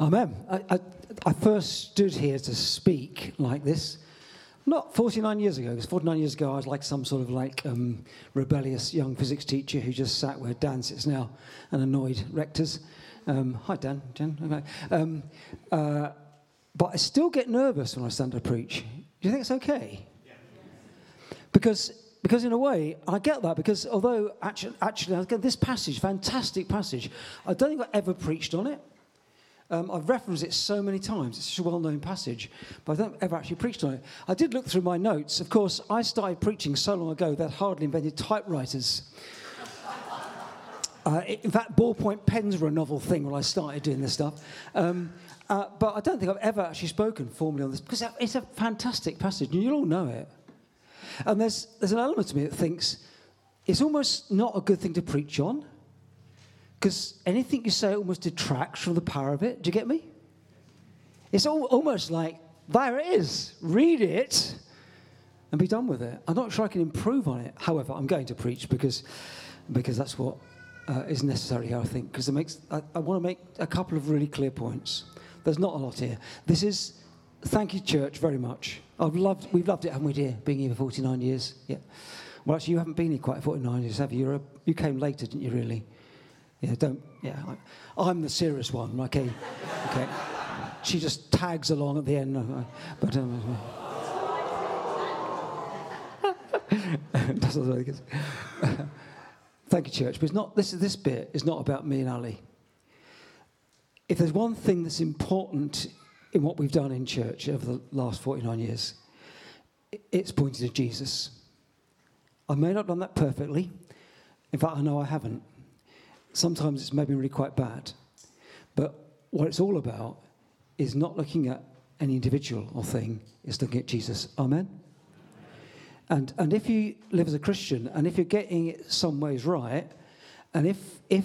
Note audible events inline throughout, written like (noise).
Amen. I, I, I, first stood here to speak like this, not 49 years ago, because 49 years ago I was like some sort of like um, rebellious young physics teacher who just sat where Dan sits now and annoyed rectors. Um, hi, Dan. Jen. Um, uh, but I still get nervous when I stand to preach. Do you think it's okay? Yeah. Because because in a way, I get that because although actually, actually this passage, fantastic passage, I don't think I ever preached on it. Um, I've referenced it so many times. It's such a well known passage, but I don't ever actually preached on it. I did look through my notes. Of course, I started preaching so long ago that hardly invented typewriters. (laughs) uh, in fact, ballpoint pens were a novel thing when I started doing this stuff. Um, uh, but I don't think I've ever actually spoken formally on this because it's a fantastic passage, and you all know it. And there's, there's an element to me that thinks it's almost not a good thing to preach on because anything you say almost detracts from the power of it. Do you get me? It's all, almost like, there it is, read it and be done with it. I'm not sure I can improve on it. However, I'm going to preach because, because that's what uh, is necessary here, I think, because it makes, I, I want to make a couple of really clear points. There's not a lot here. This is, thank you, church, very much. I've loved, we've loved it, haven't we, dear, being here for 49 years? Yeah. Well, actually, you haven't been here quite 49 years, have you? A, you came later, didn't you, really? Yeah, don't, yeah. I'm the serious one, okay? Okay. She just tags along at the end, uh, but. Um, (laughs) that's. (laughs) Thank you, church. But it's not, this, this bit is not about me and Ali. If there's one thing that's important in what we've done in church over the last 49 years. It's pointed to Jesus. I may not have done that perfectly. In fact, I know I haven't. Sometimes it's maybe really quite bad. But what it's all about is not looking at any individual or thing, it's looking at Jesus. Amen? And, and if you live as a Christian and if you're getting it some ways right, and if, if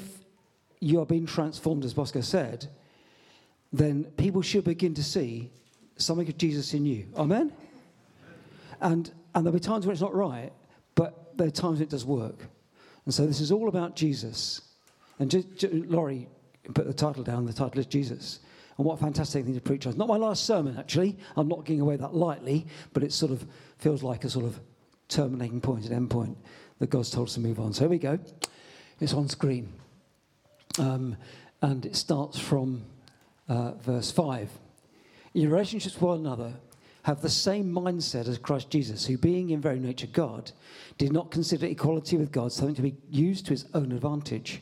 you are being transformed, as Bosco said, then people should begin to see something of Jesus in you. Amen? And, and there'll be times when it's not right, but there are times it does work. And so this is all about Jesus. And just, just, Laurie put the title down, the title is Jesus. And what a fantastic thing to preach on. Not my last sermon, actually. I'm not getting away that lightly, but it sort of feels like a sort of terminating point, an end point that God's told us to move on. So here we go. It's on screen. Um, and it starts from uh, verse 5. In your relationships with one another, have the same mindset as Christ Jesus, who, being in very nature God, did not consider equality with God something to be used to his own advantage.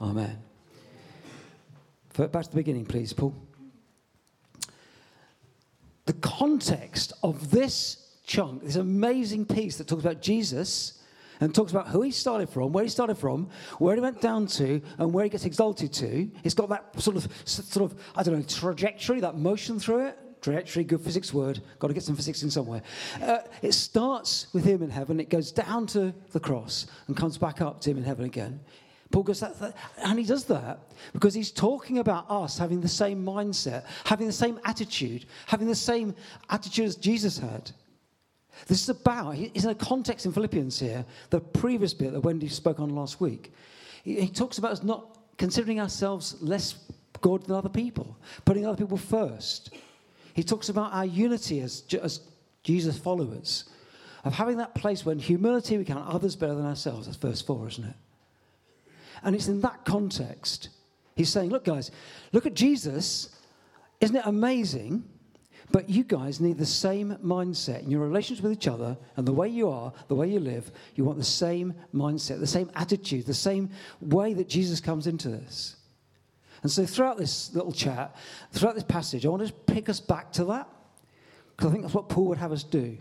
Amen. Back to the beginning, please, Paul. The context of this chunk, this amazing piece that talks about Jesus and talks about who he started from, where he started from, where he went down to, and where he gets exalted to. It's got that sort of, sort of, I don't know, trajectory, that motion through it. Trajectory, good physics word. Got to get some physics in somewhere. Uh, it starts with him in heaven. It goes down to the cross and comes back up to him in heaven again. Paul goes that, that, and he does that because he's talking about us having the same mindset, having the same attitude, having the same attitude as Jesus had. This is about, he's in a context in Philippians here, the previous bit that Wendy spoke on last week. He, he talks about us not considering ourselves less God than other people, putting other people first. He talks about our unity as, as Jesus followers, of having that place where in humility we count others better than ourselves. That's verse 4, isn't it? And it's in that context. He's saying, look, guys, look at Jesus. Isn't it amazing? But you guys need the same mindset in your relations with each other and the way you are, the way you live. You want the same mindset, the same attitude, the same way that Jesus comes into this. And so, throughout this little chat, throughout this passage, I want to pick us back to that because I think that's what Paul would have us do.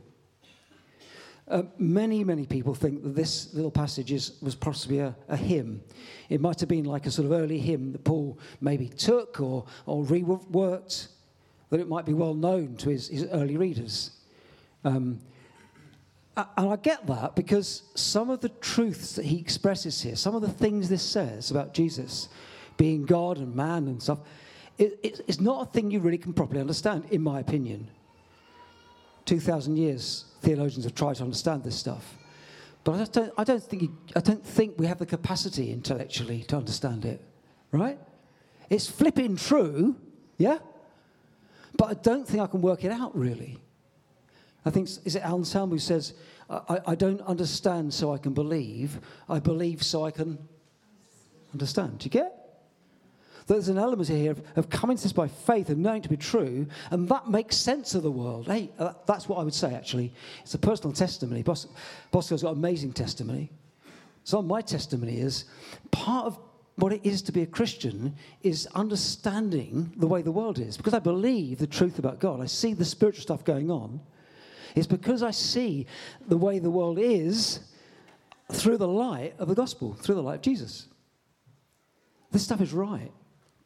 Uh, many, many people think that this little passage is, was possibly a, a, hymn. It might have been like a sort of early hymn that Paul maybe took or, or reworked, that it might be well known to his, his early readers. Um, and I get that because some of the truths that he expresses here, some of the things this says about Jesus being God and man and stuff, it, it, it's not a thing you really can properly understand, in my opinion. 2,000 years, theologians have tried to understand this stuff. But I don't, I don't, think, I don't think we have the capacity intellectually to understand it, right? It's flipping true, yeah? But I don't think I can work it out, really. I think, is it Alan Anselm who says, I, I don't understand so I can believe, I believe so I can understand. Do you get? There's an element here of, of, coming to this by faith and knowing to be true, and that makes sense of the world. Hey, uh, that's what I would say, actually. It's a personal testimony. Bos- Bosco's got amazing testimony. So, my testimony is part of what it is to be a Christian is understanding the way the world is. Because I believe the truth about God, I see the spiritual stuff going on. It's because I see the way the world is through the light of the gospel, through the light of Jesus. This stuff is right.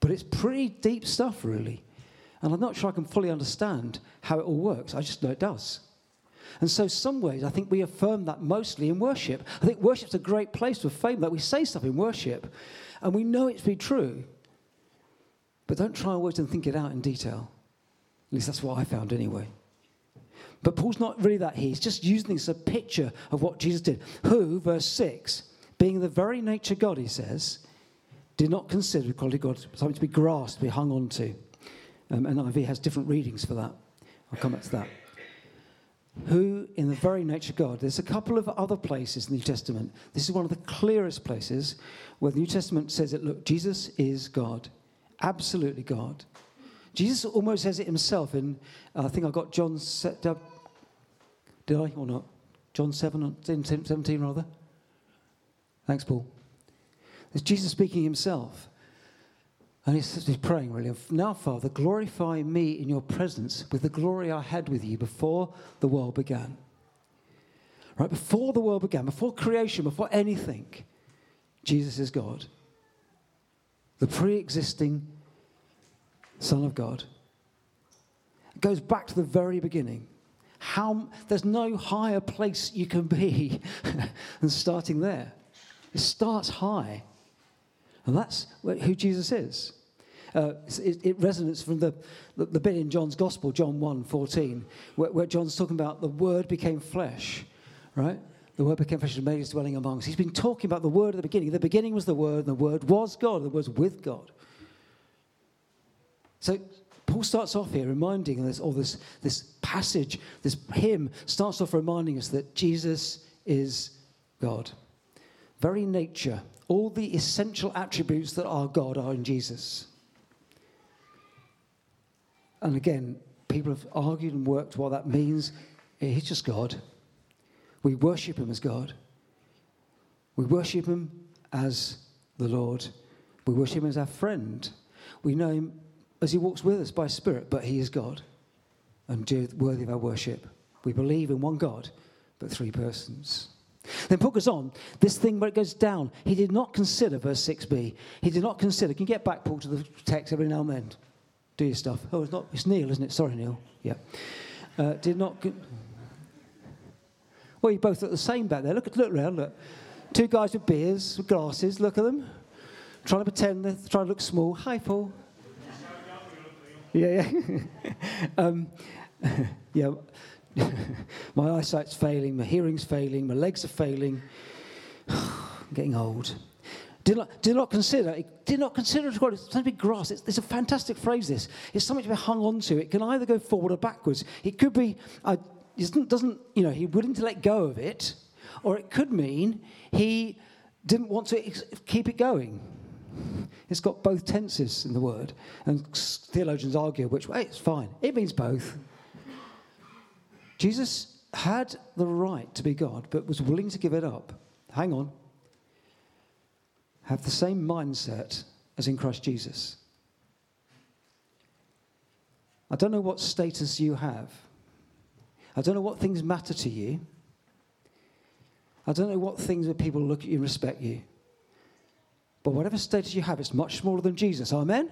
But it's pretty deep stuff, really. And I'm not sure I can fully understand how it all works. I just know it does. And so, some ways, I think we affirm that mostly in worship. I think worship's a great place to affirm that. We say stuff in worship, and we know it to be true. But don't try and work and think it out in detail. At least that's what I found anyway. But Paul's not really that. He's just using this as a picture of what Jesus did. Who, verse 6, being the very nature God, he says, did not consider equality God something to be grasped, to be hung on to. Um, and IV has different readings for that. I'll come back to that. Who, in the very nature of God, there's a couple of other places in the New Testament. This is one of the clearest places where the New Testament says that, look, Jesus is God, absolutely God. Jesus almost says it himself in, uh, I think I got John, set up, did I or not? John 7, 17 rather. Thanks, Paul. It's Jesus speaking himself. And he's, he's praying really. Now, Father, glorify me in your presence with the glory I had with you before the world began. Right? Before the world began, before creation, before anything, Jesus is God. The pre existing Son of God. It goes back to the very beginning. How, there's no higher place you can be (laughs) than starting there. It starts high. And that's who Jesus is. Uh, it, it, resonates from the, the, the, bit in John's Gospel, John 1 14, where, where, John's talking about the Word became flesh, right? The Word became flesh and made his dwelling among us. He's been talking about the Word at the beginning. The beginning was the Word, and the Word was God, the Word was with God. So Paul starts off here reminding us, or this, this passage, this hymn starts off reminding us that Jesus is God. Very nature all the essential attributes that are God are in Jesus. And again, people have argued and worked what that means. He's just God. We worship him as God. We worship him as the Lord. We worship him as our friend. We know him as he walks with us by spirit, but he is God and worthy of our worship. We believe in one God, but three persons. Then Paul goes on, this thing where it goes down, he did not consider, verse 6b, he did not consider, can you get back, Paul, to the text every now and then? Do your stuff. Oh, it's not, it's Neil, isn't it? Sorry, Neil. Yeah. Uh, did not, well, you both look the same back there. Look, look around, look. Two guys with beers, with glasses, look at them. Trying to pretend they're trying to look small. Hi, Paul. Yeah, yeah. (laughs) um, (laughs) yeah. (laughs) my eyesight's failing, my hearing's failing, my legs are failing. (sighs) I'm getting old. Did not, did not consider, did not consider it It's something grass. It's, it's, a fantastic phrase, this. It's something to be hung on to. It can either go forward or backwards. It could be, doesn't, doesn't, you know, he wouldn't let go of it, or it could mean he didn't want to ex- keep it going. It's got both tenses in the word, and theologians argue which way. It's fine. It means both. Jesus had the right to be God, but was willing to give it up. Hang on. Have the same mindset as in Christ Jesus. I don't know what status you have. I don't know what things matter to you. I don't know what things that people look at you and respect you. But whatever status you have, it's much smaller than Jesus. Amen?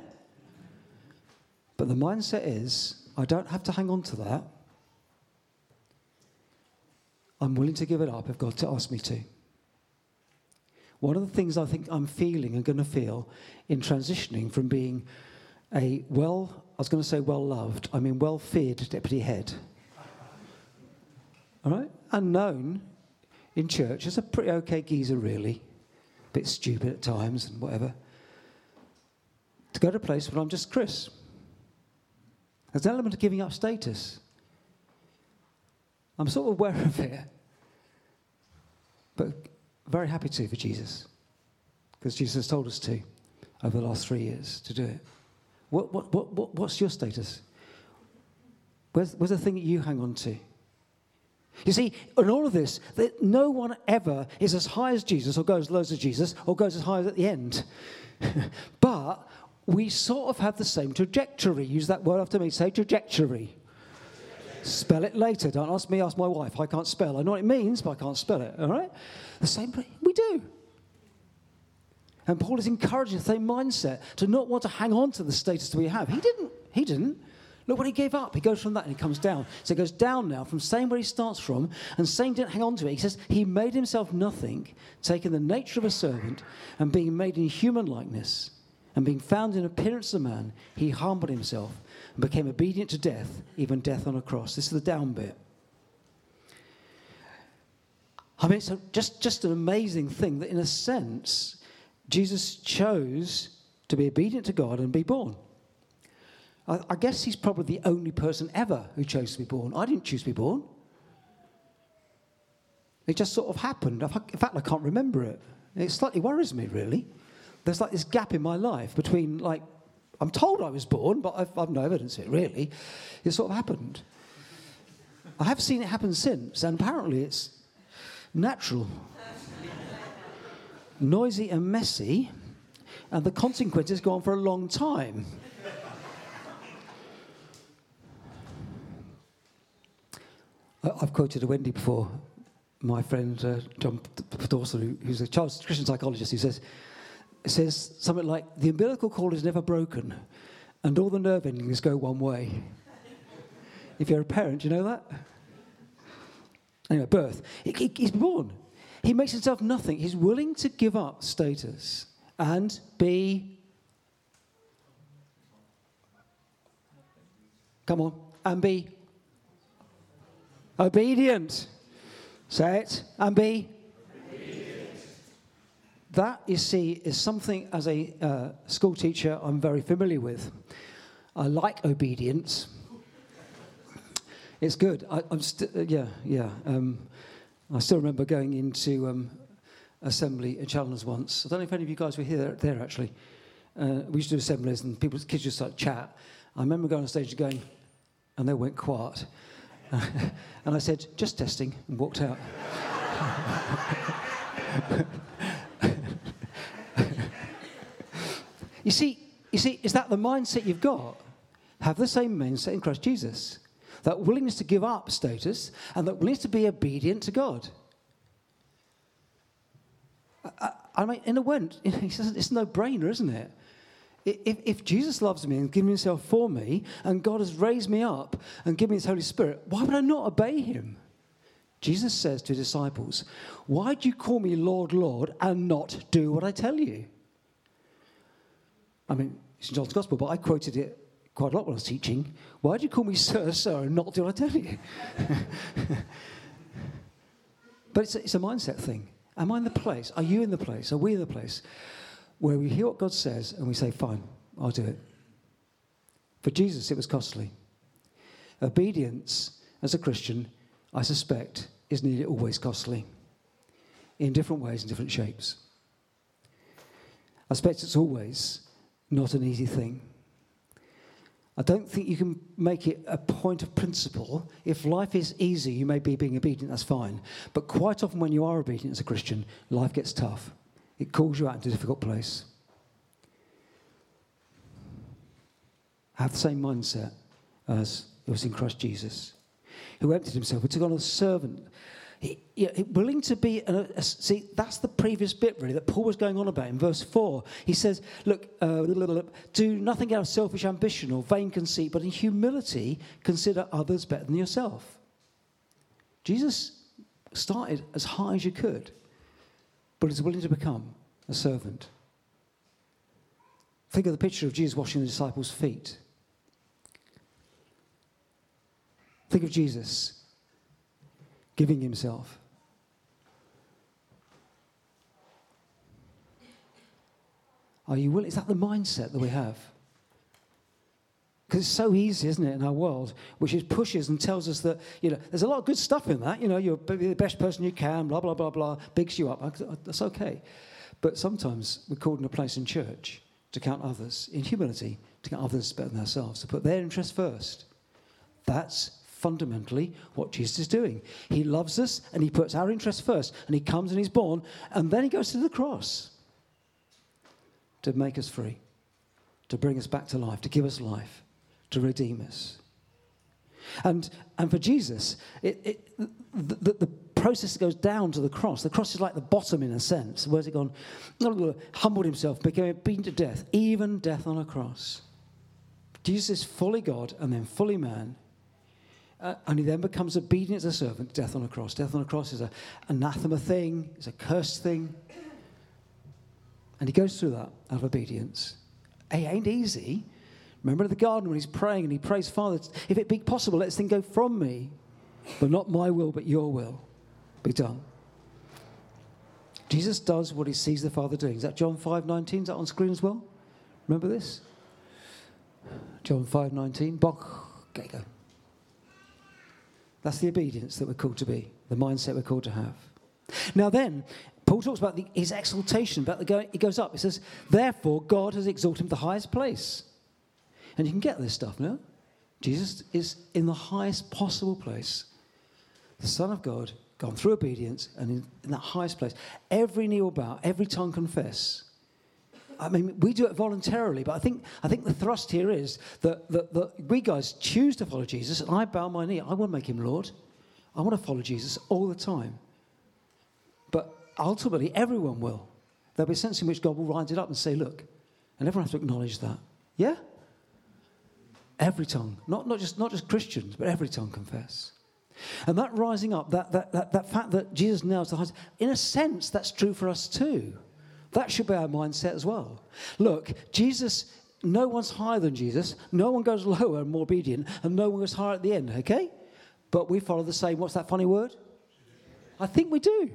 But the mindset is I don't have to hang on to that. I'm willing to give it up if God to ask me to. One of the things I think I'm feeling and going to feel in transitioning from being a well, I was going to say well loved, I mean well feared deputy head. All right? unknown in church as a pretty okay geezer, really. A bit stupid at times and whatever. To go to a place where I'm just Chris. There's an element of giving up status. I'm sort of aware of it. But very happy to for Jesus. Because Jesus has told us to over the last three years to do it. What, what, what, what, what's your status? Where's, where's the thing that you hang on to? You see, in all of this, that no one ever is as high as Jesus or goes as low as Jesus or goes as high as at the end. (laughs) but we sort of have the same trajectory. Use that word after me. Say trajectory. Spell it later. Don't ask me, ask my wife. I can't spell. I know what it means, but I can't spell it. All right? The same, we do. And Paul is encouraging the same mindset to not want to hang on to the status we have. He didn't. He didn't. Look what he gave up. He goes from that and he comes down. So he goes down now from saying where he starts from and saying didn't hang on to it. He says he made himself nothing, taking the nature of a servant and being made in human likeness and being found in appearance of man, he humbled himself and became obedient to death, even death on a cross. This is the down bit. I mean, it's a, just, just an amazing thing that, in a sense, Jesus chose to be obedient to God and be born. I, I guess he's probably the only person ever who chose to be born. I didn't choose to be born. It just sort of happened. In fact, I can't remember it. It slightly worries me, really. There's like this gap in my life between, like, I'm told I was born, but I've, I've no evidence of it, really. It sort of happened. I have seen it happen since, and apparently it's natural, noisy, and messy, and the consequences go on for a long time. I've quoted a Wendy before, my friend uh, John Dawson, who's a child Christian psychologist, who says, says something like, The umbilical cord is never broken, and all the nerve endings go one way. if you're a parent, you know that? Anyway, birth. He, he, he's born. He makes himself nothing. He's willing to give up status and be. Come on, and be obedient. Say it, and be. That, you see, is something as a uh, school teacher I'm very familiar with. I like obedience it's good. I, am st- uh, yeah, yeah. Um, I still remember going into um, assembly at Challoner's once. I don't know if any of you guys were here there actually. Uh, we used to do assemblies and people, kids just like chat. I remember going on stage and going, and they went quiet. (laughs) and I said, just testing, and walked out. (laughs) you see, you see, is that the mindset you've got? Have the same mindset in Christ Jesus that willingness to give up status, and that willingness to be obedient to God. I, I mean, in a word, (laughs) it's no brainer, isn't it? If, if, Jesus loves me and given himself for me, and God has raised me up and given me his Holy Spirit, why would I not obey him? Jesus says to his disciples, Why do you call me Lord, Lord, and not do what I tell you? I mean, it's John's Gospel, but I quoted it quite a lot when I was teaching. Why do you call me sir, sir, and not do I tell you? (laughs) but it's a, it's a mindset thing. Am I in the place? Are you in the place? Are we in the place where we hear what God says and we say, fine, I'll do it? For Jesus, it was costly. Obedience as a Christian, I suspect, is nearly always costly in different ways and different shapes. I suspect it's always not an easy thing. I don't think you can make it a point of principle. If life is easy, you may be being obedient, that's fine. But quite often, when you are obedient as a Christian, life gets tough. It calls you out into a difficult place. Have the same mindset as it was in Christ Jesus, who emptied himself, who took on a servant. He, you know, willing to be, a, a, see, that's the previous bit really that Paul was going on about in verse 4. He says, Look, uh, do nothing out of selfish ambition or vain conceit, but in humility consider others better than yourself. Jesus started as high as you could, but is willing to become a servant. Think of the picture of Jesus washing the disciples' feet. Think of Jesus giving himself. Are you willing? Is that the mindset that we have? Because it's so easy, isn't it, in our world, which is pushes and tells us that, you know, there's a lot of good stuff in that. You know, you're the best person you can, blah, blah, blah, blah, bigs you up. That's okay. But sometimes we're called in a place in church to count others in humility, to count others better than ourselves, to put their interest first. That's fundamentally what Jesus is doing. He loves us and he puts our interests first, and he comes and he's born, and then he goes to the cross to make us free, to bring us back to life, to give us life, to redeem us. And, and for Jesus, it, it, the, the, process goes down to the cross. The cross is like the bottom in a sense. Where's it gone? Humbled himself, became beaten to death, even death on a cross. Jesus is fully God and then fully man. Uh, and he then becomes obedient as a servant, death on a cross. Death on a cross is an anathema thing, it's a cursed thing. And he goes through that out of obedience. It ain't easy. Remember in the garden when he's praying and he prays, Father, if it be possible, let this thing go from me. But not my will, but your will be done. Jesus does what he sees the Father doing. Is that John 5 19? Is that on screen as well? Remember this? John 5 19. Bach. Okay, go. That's the obedience that we're called to be, the mindset we're called to have. Now, then, Paul talks about the, his exaltation, going, he goes up. He says, Therefore, God has exalted him to the highest place. And you can get this stuff now. Jesus is in the highest possible place. The Son of God, gone through obedience, and in, in that highest place. Every knee will bow, every tongue confess. I mean, we do it voluntarily, but I think, I think the thrust here is that, that, that we guys choose to follow Jesus, and I bow my knee. I want to make him Lord. I want to follow Jesus all the time. But ultimately, everyone will. There'll be a sense in which God will rise it up and say, look, and everyone has to acknowledge that. Yeah? Every tongue, not, not, just, not just Christians, but every tongue confess. And that rising up, that, that, that, that fact that Jesus nails the highest, in a sense, that's true for us too. That should be our mindset as well. Look, Jesus, no one's higher than Jesus, no one goes lower and more obedient, and no one goes higher at the end, okay? But we follow the same, what's that funny word? I think we do.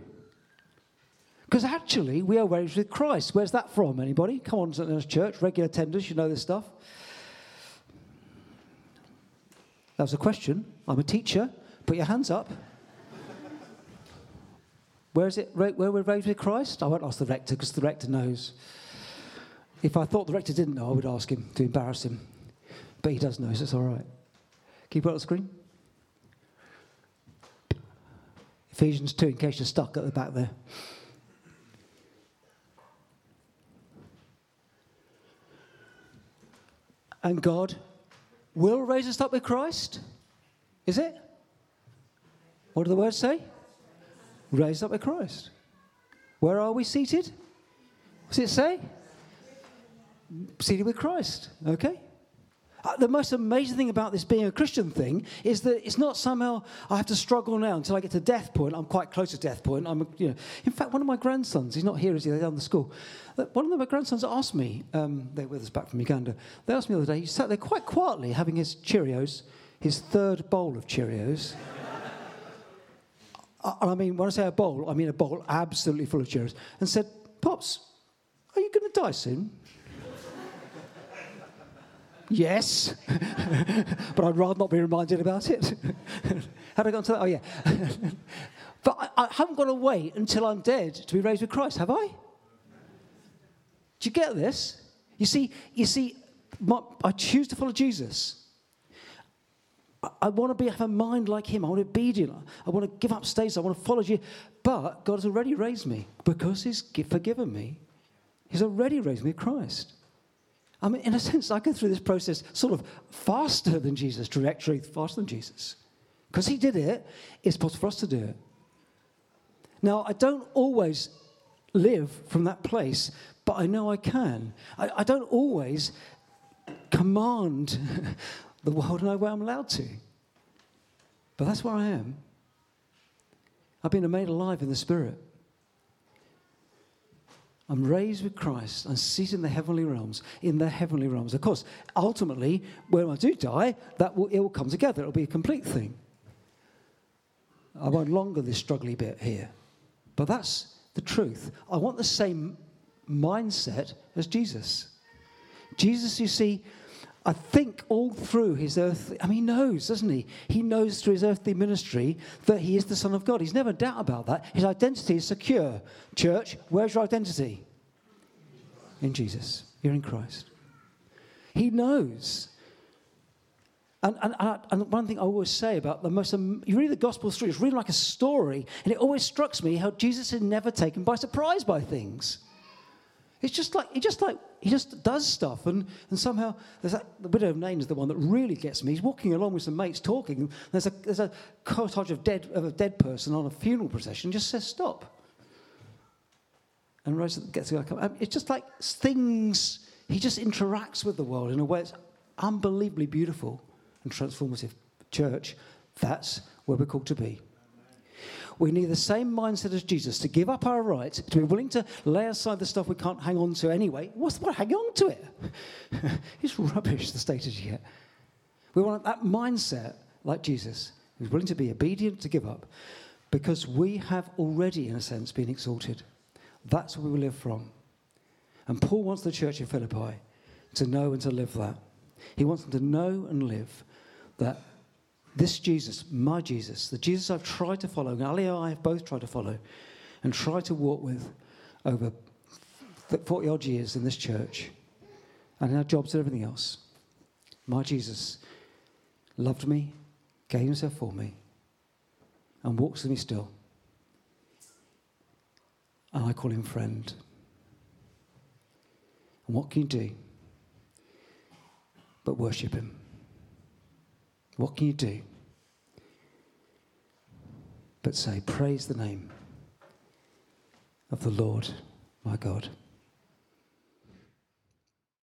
Because actually, we are raised with Christ. Where's that from? Anybody? Come on. Church, regular attenders, you know this stuff. That was a question. I'm a teacher. Put your hands up. Where is it? Where we're raised with Christ? I won't ask the rector because the rector knows. If I thought the rector didn't know, I would ask him to embarrass him. But he does know, so it's all right. Put it on the screen? Ephesians 2, in case you're stuck at the back there. And God will raise us up with Christ? Is it? What do the words say? Raised up with Christ. Where are we seated? What's it say? Seated with Christ. Okay? Uh, the most amazing thing about this being a Christian thing is that it's not somehow I have to struggle now until I get to death point. I'm quite close to death point. I'm, you know, in fact, one of my grandsons, he's not here, is he? They're down the school. Uh, one of my grandsons asked me, um, they're with us back from Uganda, they asked me the other day, he sat there quite quietly having his Cheerios, his third bowl of Cheerios. I mean, when I say a bowl, I mean a bowl absolutely full of Cheerios, and said, Pops, are you going to die soon? (laughs) yes, (laughs) but I'd rather not be reminded about it. (laughs) Had I gone to that? Oh, yeah. but I, I haven't got to wait until I'm dead to be raised with Christ, have I? Do you get this? You see, you see, my, I choose to follow Jesus. I want to be, have a mind like him. I want to be obedient. I want to give up status. I want to follow you. But God has already raised me because he's forgiven me. He's already raised me Christ. I mean, in a sense, I go through this process sort of faster than Jesus, trajectory faster than Jesus. Because he did it, it's possible for us to do it. Now, I don't always live from that place, but I know I can. I, I don't always command (laughs) the world a way I'm allowed to. But that's where I am. I've been made alive in the Spirit. I'm raised with Christ. I'm seated in the heavenly realms, in the heavenly realms. Of course, ultimately, when I do die, that will, it will come together. It'll be a complete thing. I won't longer this struggly bit here. But that's the truth. I want the same mindset as Jesus. Jesus, you see, I think all through his earthly, I mean, he knows, doesn't he? He knows through his earthly ministry that he is the Son of God. He's never doubt about that. His identity is secure. Church, where's your identity? In Jesus. You're in Christ. He knows. And, and, and one thing I always say about the most, you read the gospel story, it's really like a story, and it always strikes me how Jesus is never taken by surprise by things. It's just like he just like he just does stuff, and, and somehow there's that the widow of Nain is the one that really gets me. He's walking along with some mates talking, and there's a there's a of dead of a dead person on a funeral procession. Just says stop, and gets to go. Um, it's just like things. He just interacts with the world in a way that's unbelievably beautiful and transformative. Church, that's where we're called to be. We need the same mindset as Jesus to give up our rights, to be willing to lay aside the stuff we can't hang on to anyway. What's the point? Hang on to it. (laughs) it's rubbish, the status you get. We want that mindset like Jesus, who's willing to be obedient to give up, because we have already, in a sense, been exalted. That's where we live from. And Paul wants the church in Philippi to know and to live that. He wants them to know and live that this Jesus, my Jesus, the Jesus I've tried to follow, and Ali and I have both tried to follow and tried to walk with over 40 odd years in this church and in our jobs and everything else. My Jesus loved me, gave himself for me, and walks with me still. And I call him friend. And what can you do but worship him? What can you do? But say, Praise the name of the Lord my God.